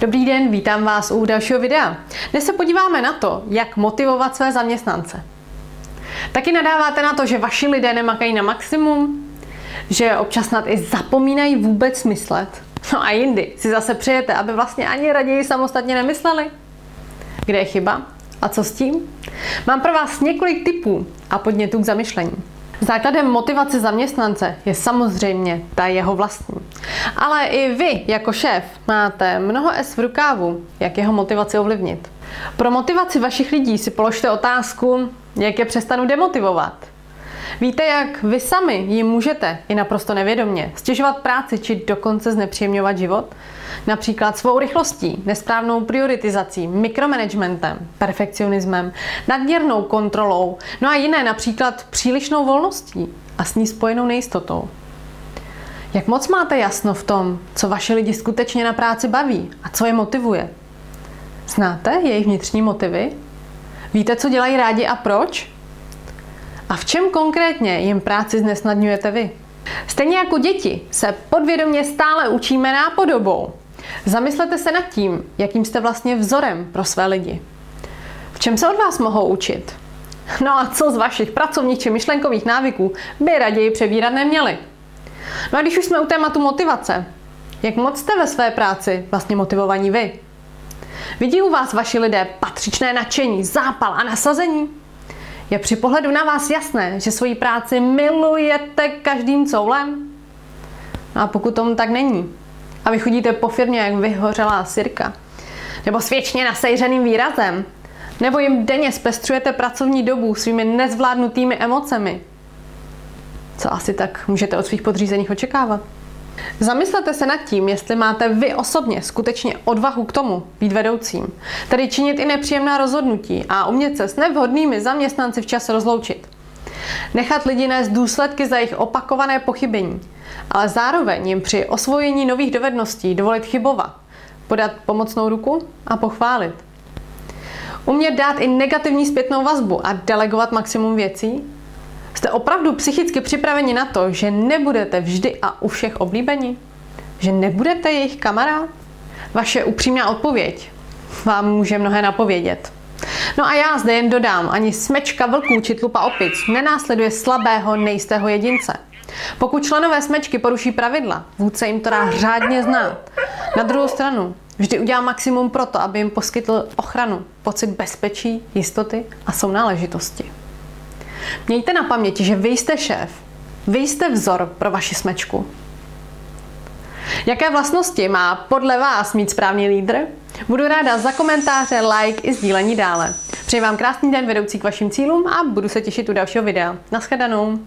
Dobrý den, vítám vás u dalšího videa. Dnes se podíváme na to, jak motivovat své zaměstnance. Taky nadáváte na to, že vaši lidé nemakají na maximum, že občas snad i zapomínají vůbec myslet. No a jindy si zase přejete, aby vlastně ani raději samostatně nemysleli. Kde je chyba? A co s tím? Mám pro vás několik tipů a podnětů k zamyšlení. Základem motivace zaměstnance je samozřejmě ta jeho vlastní. Ale i vy, jako šéf, máte mnoho S v rukávu, jak jeho motivaci ovlivnit. Pro motivaci vašich lidí si položte otázku, jak je přestanu demotivovat. Víte, jak vy sami jim můžete, i naprosto nevědomně, stěžovat práci či dokonce znepříjemňovat život? Například svou rychlostí, nesprávnou prioritizací, mikromanagementem, perfekcionismem, nadměrnou kontrolou, no a jiné například přílišnou volností a s ní spojenou nejistotou. Jak moc máte jasno v tom, co vaše lidi skutečně na práci baví a co je motivuje? Znáte jejich vnitřní motivy? Víte, co dělají rádi a proč? A v čem konkrétně jim práci znesnadňujete vy? Stejně jako děti se podvědomě stále učíme nápodobou. Zamyslete se nad tím, jakým jste vlastně vzorem pro své lidi. V čem se od vás mohou učit? No a co z vašich pracovních či myšlenkových návyků by raději přebírat neměli? No a když už jsme u tématu motivace, jak moc jste ve své práci vlastně motivovaní vy? Vidí u vás vaši lidé patřičné nadšení, zápal a nasazení? Je při pohledu na vás jasné, že svoji práci milujete každým coulem? No a pokud tomu tak není, a vy chodíte po firmě jak vyhořelá sirka, nebo s věčně nasejřeným výrazem, nebo jim denně zpestřujete pracovní dobu svými nezvládnutými emocemi, co asi tak můžete od svých podřízených očekávat? Zamyslete se nad tím, jestli máte vy osobně skutečně odvahu k tomu být vedoucím, tedy činit i nepříjemná rozhodnutí a umět se s nevhodnými zaměstnanci včas rozloučit. Nechat lidi nést důsledky za jejich opakované pochybení, ale zároveň jim při osvojení nových dovedností dovolit chybovat, podat pomocnou ruku a pochválit. Umět dát i negativní zpětnou vazbu a delegovat maximum věcí, Jste opravdu psychicky připraveni na to, že nebudete vždy a u všech oblíbeni? Že nebudete jejich kamarád? Vaše upřímná odpověď vám může mnohé napovědět. No a já zde jen dodám, ani smečka vlků či tlupa opic nenásleduje slabého, nejistého jedince. Pokud členové smečky poruší pravidla, vůdce jim to dá řádně znát. Na druhou stranu, vždy udělá maximum pro to, aby jim poskytl ochranu, pocit bezpečí, jistoty a sounáležitosti. Mějte na paměti, že vy jste šéf. Vy jste vzor pro vaši smečku. Jaké vlastnosti má podle vás mít správný lídr? Budu ráda za komentáře, like i sdílení dále. Přeji vám krásný den vedoucí k vašim cílům a budu se těšit u dalšího videa. Naschledanou.